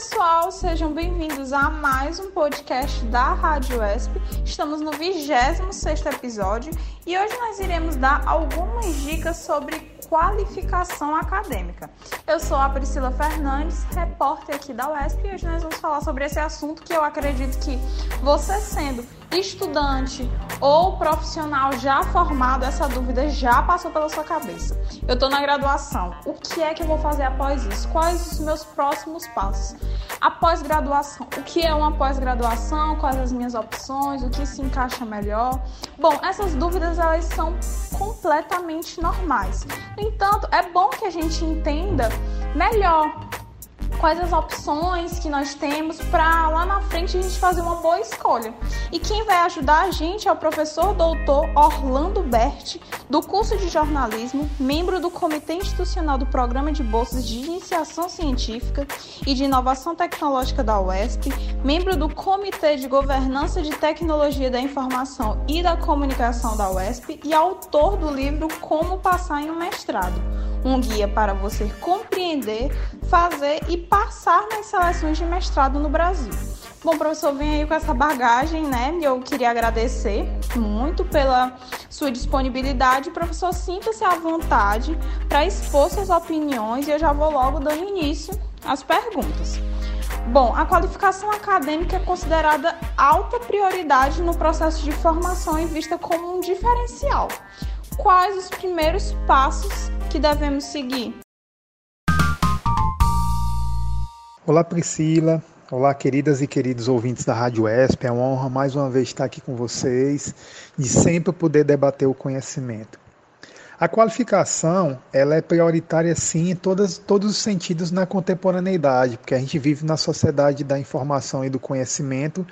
pessoal, sejam bem-vindos a mais um podcast da Rádio ESP. Estamos no 26 episódio e hoje nós iremos dar algumas dicas sobre qualificação acadêmica. Eu sou a Priscila Fernandes, repórter aqui da UESP, e hoje nós vamos falar sobre esse assunto que eu acredito que você sendo estudante ou profissional já formado, essa dúvida já passou pela sua cabeça. Eu estou na graduação. O que é que eu vou fazer após isso? Quais os meus próximos passos? Após graduação, o que é uma pós-graduação? Quais as minhas opções? O que se encaixa melhor? Bom, essas dúvidas elas são completamente normais. No entanto, é bom que a gente entenda melhor quais as opções que nós temos para lá na frente a gente fazer uma boa escolha. E quem vai ajudar a gente é o professor doutor Orlando Berti, do curso de jornalismo, membro do Comitê Institucional do Programa de Bolsas de Iniciação Científica e de Inovação Tecnológica da UESP, membro do Comitê de Governança de Tecnologia da Informação e da Comunicação da UESP e autor do livro Como Passar em um Mestrado um guia para você compreender, fazer e passar nas seleções de mestrado no Brasil. Bom, professor, vem aí com essa bagagem, né? Eu queria agradecer muito pela sua disponibilidade. Professor, sinta-se à vontade para expor suas opiniões e eu já vou logo dando início às perguntas. Bom, a qualificação acadêmica é considerada alta prioridade no processo de formação e vista como um diferencial. Quais os primeiros passos que devemos seguir? Olá, Priscila. Olá, queridas e queridos ouvintes da Rádio ESP. É uma honra mais uma vez estar aqui com vocês, de sempre poder debater o conhecimento. A qualificação ela é prioritária sim em todas, todos os sentidos na contemporaneidade, porque a gente vive na sociedade da informação e do conhecimento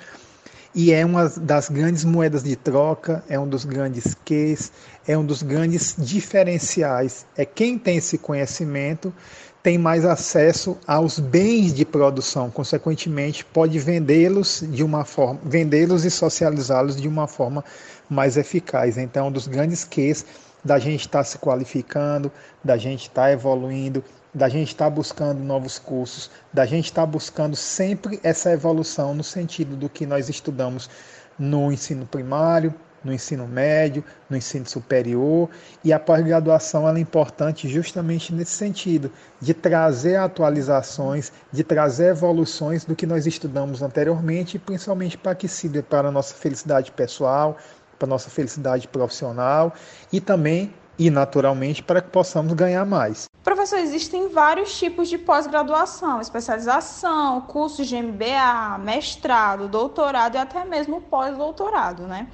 e é uma das grandes moedas de troca, é um dos grandes Qs, é um dos grandes diferenciais. É quem tem esse conhecimento tem mais acesso aos bens de produção, consequentemente pode vendê-los de uma forma, vendê-los e socializá-los de uma forma mais eficaz. Então, um dos grandes Qs da gente estar tá se qualificando, da gente estar tá evoluindo, da gente estar tá buscando novos cursos, da gente estar buscando sempre essa evolução no sentido do que nós estudamos no ensino primário, no ensino médio, no ensino superior, e a pós-graduação é importante justamente nesse sentido, de trazer atualizações, de trazer evoluções do que nós estudamos anteriormente, principalmente para que sirva para a nossa felicidade pessoal, para a nossa felicidade profissional e também e naturalmente para que possamos ganhar mais. Professor, existem vários tipos de pós-graduação, especialização, cursos de MBA, mestrado, doutorado e até mesmo pós-doutorado, né?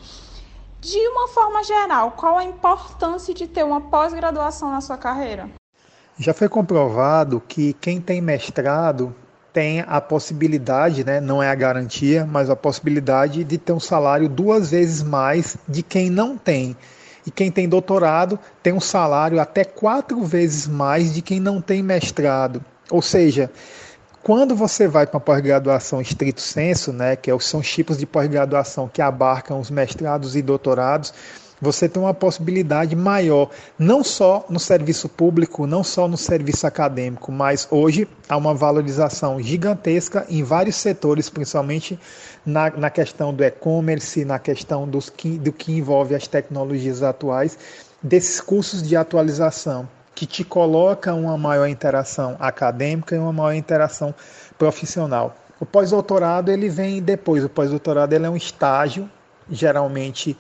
De uma forma geral, qual a importância de ter uma pós-graduação na sua carreira? Já foi comprovado que quem tem mestrado tem a possibilidade, né, não é a garantia, mas a possibilidade de ter um salário duas vezes mais de quem não tem. E quem tem doutorado tem um salário até quatro vezes mais de quem não tem mestrado. Ou seja, quando você vai para a pós-graduação estrito senso, né, que é são os tipos de pós-graduação que abarcam os mestrados e doutorados, você tem uma possibilidade maior, não só no serviço público, não só no serviço acadêmico, mas hoje há uma valorização gigantesca em vários setores, principalmente na, na questão do e-commerce, na questão dos que, do que envolve as tecnologias atuais, desses cursos de atualização que te coloca uma maior interação acadêmica e uma maior interação profissional. O pós-doutorado ele vem depois. O pós-doutorado ele é um estágio, geralmente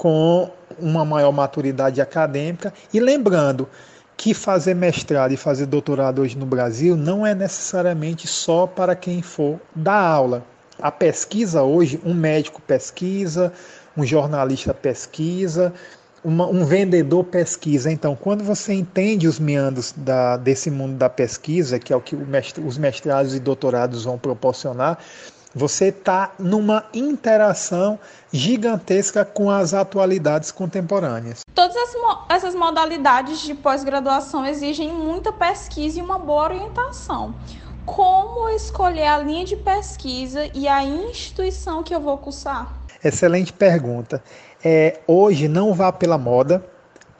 com uma maior maturidade acadêmica. E lembrando que fazer mestrado e fazer doutorado hoje no Brasil não é necessariamente só para quem for dar aula. A pesquisa hoje, um médico pesquisa, um jornalista pesquisa, uma, um vendedor pesquisa. Então, quando você entende os meandros da, desse mundo da pesquisa, que é o que mestre, os mestrados e doutorados vão proporcionar, você está numa interação gigantesca com as atualidades contemporâneas. Todas essas modalidades de pós-graduação exigem muita pesquisa e uma boa orientação. Como escolher a linha de pesquisa e a instituição que eu vou cursar? Excelente pergunta. É, hoje não vá pela moda,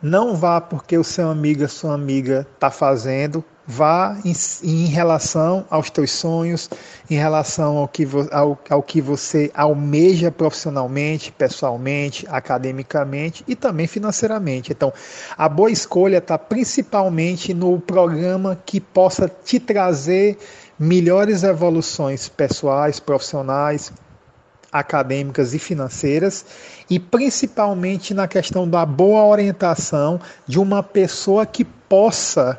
não vá porque o seu amigo, a sua amiga está fazendo, vá em, em, relação aos teus sonhos, em relação ao que, ao, ao que você almeja profissionalmente, pessoalmente, academicamente e também financeiramente. Então, a boa escolha está principalmente no programa que possa te trazer melhores evoluções pessoais, profissionais, acadêmicas e financeiras, e principalmente na questão da boa orientação de uma pessoa que possa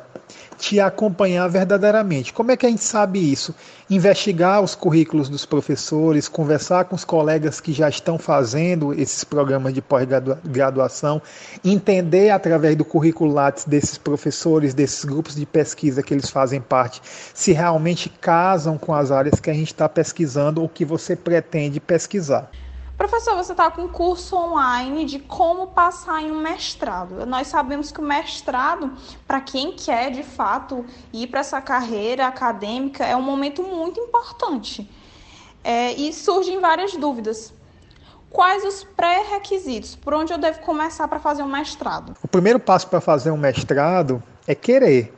te acompanhar verdadeiramente. Como é que a gente sabe isso? Investigar os currículos dos professores, conversar com os colegas que já estão fazendo esses programas de pós-graduação, entender através do currículo Lattes desses professores, desses grupos de pesquisa que eles fazem parte, se realmente casam com as áreas que a gente está pesquisando ou que você pretende pesquisar. Professor, você está com um curso online de como passar em um mestrado. Nós sabemos que o mestrado, para quem quer de fato ir para essa carreira acadêmica, é um momento muito importante. É, e surgem várias dúvidas. Quais os pré-requisitos? Por onde eu devo começar para fazer um mestrado? O primeiro passo para fazer um mestrado é querer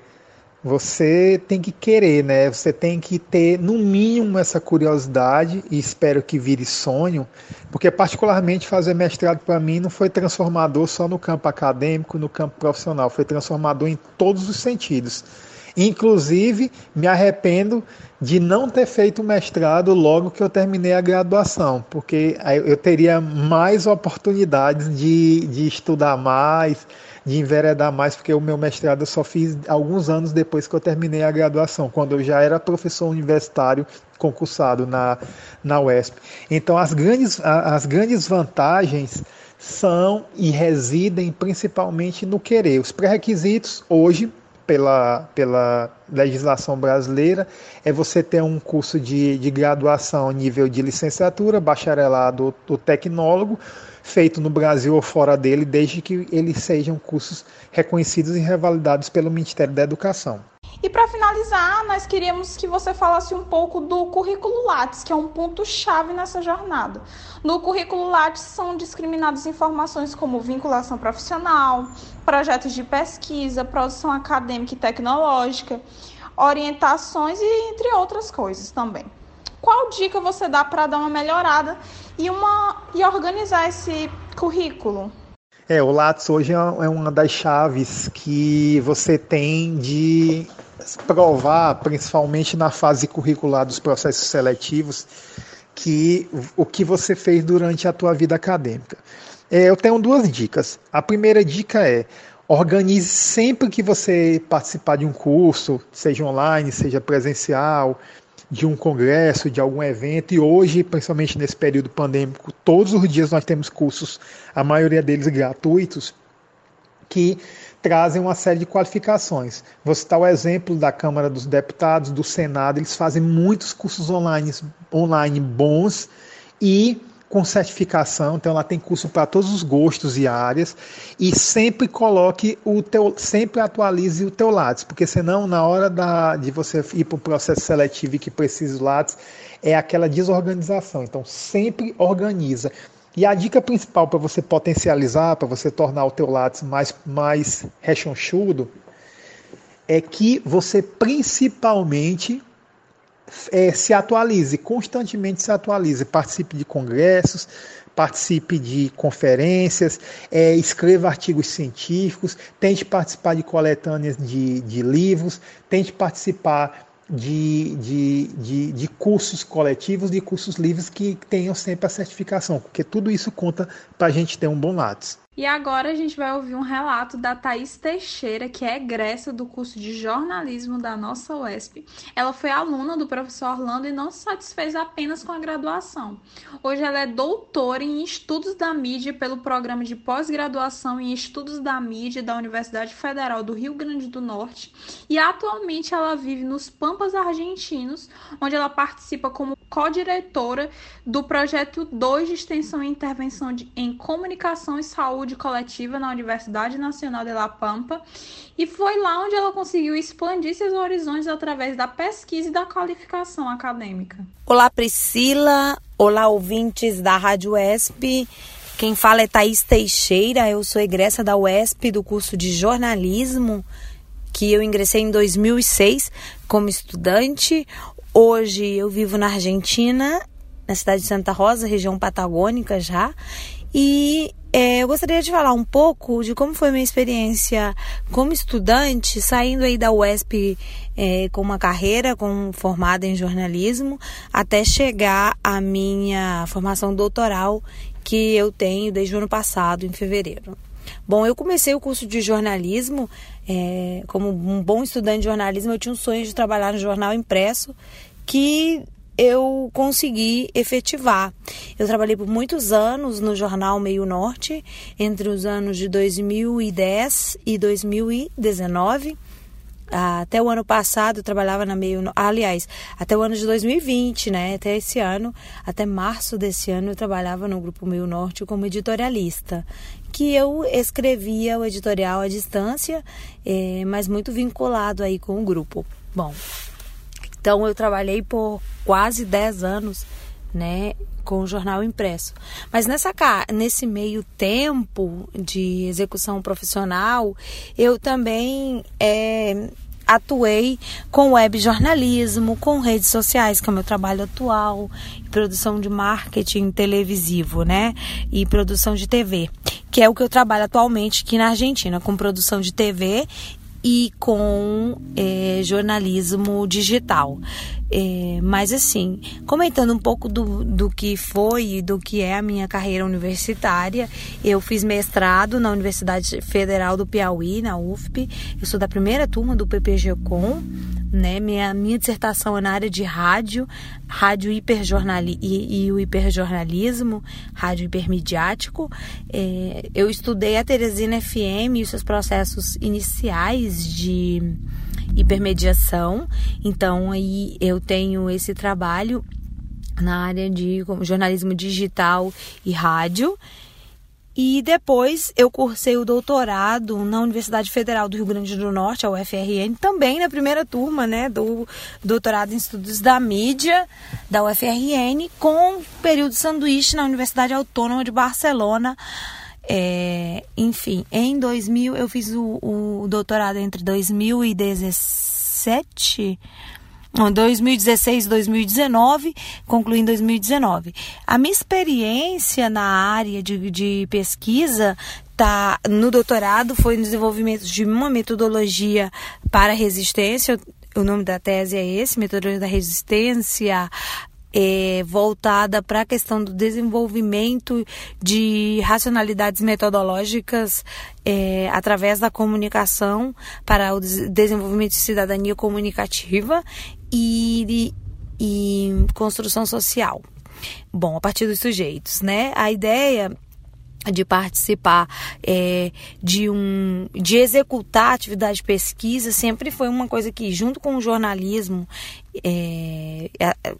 você tem que querer, né? Você tem que ter no mínimo essa curiosidade e espero que vire sonho, porque particularmente fazer mestrado para mim não foi transformador só no campo acadêmico, no campo profissional, foi transformador em todos os sentidos. Inclusive, me arrependo de não ter feito mestrado logo que eu terminei a graduação, porque eu teria mais oportunidades de, de estudar mais, de enveredar mais, porque o meu mestrado eu só fiz alguns anos depois que eu terminei a graduação, quando eu já era professor universitário concursado na, na UESP. Então, as grandes, as grandes vantagens são e residem principalmente no querer. Os pré-requisitos, hoje, pela, pela legislação brasileira, é você ter um curso de, de graduação nível de licenciatura, bacharelado ou tecnólogo, feito no Brasil ou fora dele, desde que eles sejam cursos reconhecidos e revalidados pelo Ministério da Educação. E para finalizar, nós queríamos que você falasse um pouco do currículo Lattes, que é um ponto-chave nessa jornada. No currículo Lattes são discriminadas informações como vinculação profissional, projetos de pesquisa, produção acadêmica e tecnológica, orientações e entre outras coisas também. Qual dica você dá para dar uma melhorada e, uma, e organizar esse currículo? É, o Lattes hoje é, é uma das chaves que você tem de provar, principalmente na fase curricular dos processos seletivos, que o que você fez durante a tua vida acadêmica. É, eu tenho duas dicas. A primeira dica é organize sempre que você participar de um curso, seja online, seja presencial, de um congresso, de algum evento, e hoje, principalmente nesse período pandêmico, todos os dias nós temos cursos, a maioria deles gratuitos, que trazem uma série de qualificações. Vou citar o exemplo da Câmara dos Deputados, do Senado, eles fazem muitos cursos online, online bons e com certificação, então ela tem curso para todos os gostos e áreas e sempre coloque o teu, sempre atualize o teu Lattes, porque senão na hora da, de você ir para o processo seletivo e que precisa do Lattes, é aquela desorganização. Então sempre organiza. E a dica principal para você potencializar, para você tornar o teu Lattes mais, mais rechonchudo, é que você principalmente é, se atualize, constantemente se atualize, participe de congressos, participe de conferências, é, escreva artigos científicos, tente participar de coletâneas de, de livros, tente participar de, de, de, de, cursos coletivos, de cursos livres que tenham sempre a certificação, porque tudo isso conta para a gente ter um bom Lattes. E agora a gente vai ouvir um relato da Thaís Teixeira, que é egressa do curso de jornalismo da nossa UESP. Ela foi aluna do professor Orlando e não se satisfez apenas com a graduação. Hoje ela é doutora em estudos da mídia pelo programa de pós-graduação em estudos da mídia da Universidade Federal do Rio Grande do Norte e atualmente ela vive nos Pampas Argentinos, onde ela participa como co-diretora do projeto 2 de extensão e intervenção de, em comunicação e saúde coletiva na Universidade Nacional de La Pampa e foi lá onde ela conseguiu expandir seus horizontes através da pesquisa e da qualificação acadêmica. Olá, Priscila. Olá, ouvintes da Rádio UESP. Quem fala é Thaís Teixeira, eu sou egressa da UESP do curso de jornalismo que eu ingressei em 2006 como estudante. Hoje eu vivo na Argentina, na cidade de Santa Rosa, região patagônica já. E é, eu gostaria de falar um pouco de como foi minha experiência como estudante, saindo aí da UESP é, com uma carreira com, formada em jornalismo, até chegar à minha formação doutoral que eu tenho desde o ano passado, em fevereiro. Bom, eu comecei o curso de jornalismo, é, como um bom estudante de jornalismo, eu tinha um sonho de trabalhar no jornal impresso, que eu consegui efetivar. Eu trabalhei por muitos anos no jornal Meio Norte, entre os anos de 2010 e 2019. Até o ano passado eu trabalhava na Meio aliás, até o ano de 2020, né? Até esse ano, até março desse ano eu trabalhava no grupo Meio Norte como editorialista, que eu escrevia o editorial à distância, é, mas muito vinculado aí com o grupo. Bom, então eu trabalhei por quase 10 anos, né, com o jornal impresso. Mas nessa nesse meio tempo de execução profissional, eu também é, atuei com web jornalismo, com redes sociais, que é o meu trabalho atual, produção de marketing televisivo, né? E produção de TV, que é o que eu trabalho atualmente aqui na Argentina, com produção de TV e com é, jornalismo digital. É, mas assim, comentando um pouco do, do que foi e do que é a minha carreira universitária, eu fiz mestrado na Universidade Federal do Piauí, na UFP. Eu sou da primeira turma do PPG-Com né? Minha, minha dissertação é na área de rádio, rádio hiperjornali e, e o hiperjornalismo, rádio hipermediático. É, eu estudei a Teresina FM e os seus processos iniciais de hipermediação. Então aí eu tenho esse trabalho na área de jornalismo digital e rádio. E depois eu cursei o doutorado na Universidade Federal do Rio Grande do Norte, a UFRN, também na primeira turma, né, do doutorado em estudos da mídia da UFRN, com período sanduíche na Universidade Autônoma de Barcelona. É, enfim, em 2000 eu fiz o, o doutorado entre 2017 2016 2019, concluí em 2019. A minha experiência na área de, de pesquisa tá no doutorado foi no desenvolvimento de uma metodologia para resistência. O nome da tese é esse, metodologia da resistência é, voltada para a questão do desenvolvimento de racionalidades metodológicas é, através da comunicação para o desenvolvimento de cidadania comunicativa e, e construção social. Bom, a partir dos sujeitos, né? A ideia de participar é, de um de executar atividade de pesquisa sempre foi uma coisa que junto com o jornalismo é,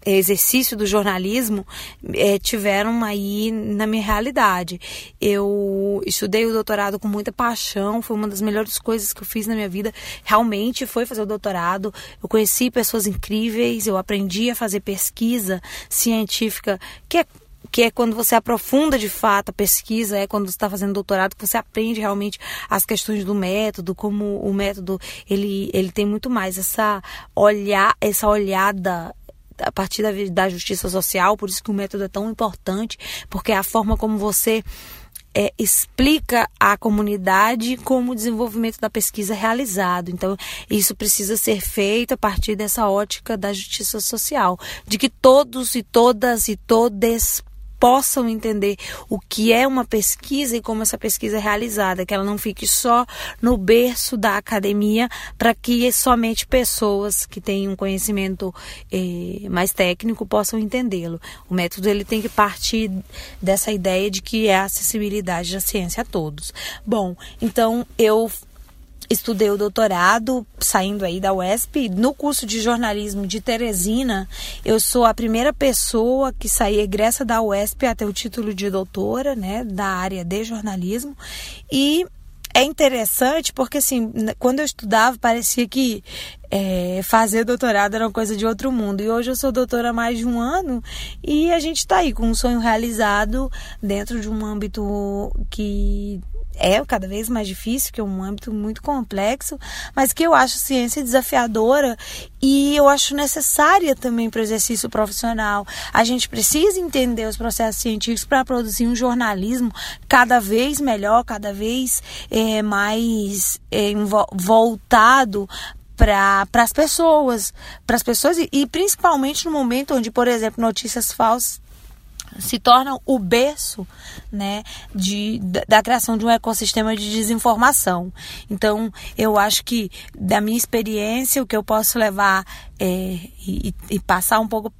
exercício do jornalismo é, tiveram aí na minha realidade. Eu estudei o doutorado com muita paixão foi uma das melhores coisas que eu fiz na minha vida. Realmente foi fazer o doutorado. Eu conheci pessoas incríveis eu aprendi a fazer pesquisa científica que é que é quando você aprofunda de fato a pesquisa, é quando você está fazendo doutorado, que você aprende realmente as questões do método, como o método ele, ele tem muito mais essa olhar, essa olhada a partir da, da justiça social, por isso que o método é tão importante, porque é a forma como você é, explica à comunidade como o desenvolvimento da pesquisa é realizado. Então, isso precisa ser feito a partir dessa ótica da justiça social, de que todos e todas e todes possam entender o que é uma pesquisa e como essa pesquisa é realizada, que ela não fique só no berço da academia, para que somente pessoas que têm um conhecimento eh, mais técnico possam entendê-lo. O método ele tem que partir dessa ideia de que é a acessibilidade da ciência a todos. Bom, então eu estudei o doutorado, saindo aí da UESP, no curso de jornalismo de Teresina, eu sou a primeira pessoa que saí egressa da UESP até o título de doutora, né, da área de jornalismo, e é interessante porque, assim, quando eu estudava, parecia que é, fazer doutorado era uma coisa de outro mundo. E hoje eu sou doutora há mais de um ano e a gente está aí com um sonho realizado dentro de um âmbito que é cada vez mais difícil, que é um âmbito muito complexo, mas que eu acho ciência desafiadora e eu acho necessária também para o exercício profissional. A gente precisa entender os processos científicos para produzir um jornalismo cada vez melhor, cada vez é, mais é, voltado para as pessoas, para as pessoas e, e principalmente no momento onde, por exemplo, notícias falsas se tornam o berço né, de, da, da, criação de um ecossistema de desinformação. Então, eu acho que, da minha experiência, o que eu posso levar é, e, e passar um pouco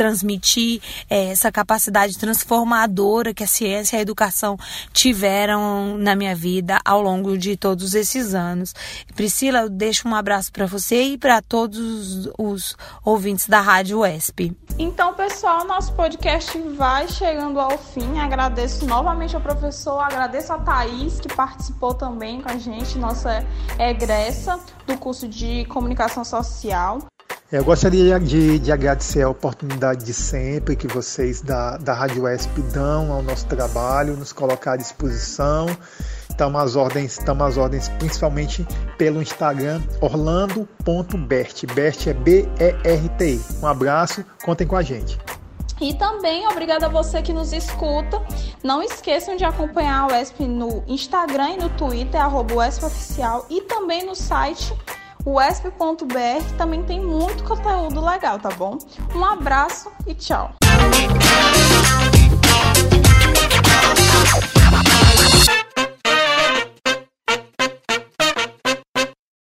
transmitir é, essa capacidade transformadora que a ciência e a educação tiveram na minha vida ao longo de todos esses anos. Priscila, eu deixo um abraço para você e para todos os ouvintes da Rádio UESP. Então, pessoal, nosso podcast vai chegando ao fim. Agradeço novamente ao professor, agradeço a Thaís, que participou também com a gente, nossa egressa do curso de comunicação social. Eu gostaria de, de, agradecer a oportunidade de sempre que vocês da, da Rádio ESP dão ao nosso trabalho, nos colocar à disposição. Estamos às ordens, estamos às ordens principalmente pelo Instagram orlando.bert. Bert é B-E-R-T-I. Um abraço, contem com a gente. E também obrigada a você que nos escuta. Não esqueçam de acompanhar o ESP no Instagram e no Twitter, arroba Oficial, e também no site o esp.br também tem muito conteúdo legal, tá bom? Um abraço e tchau!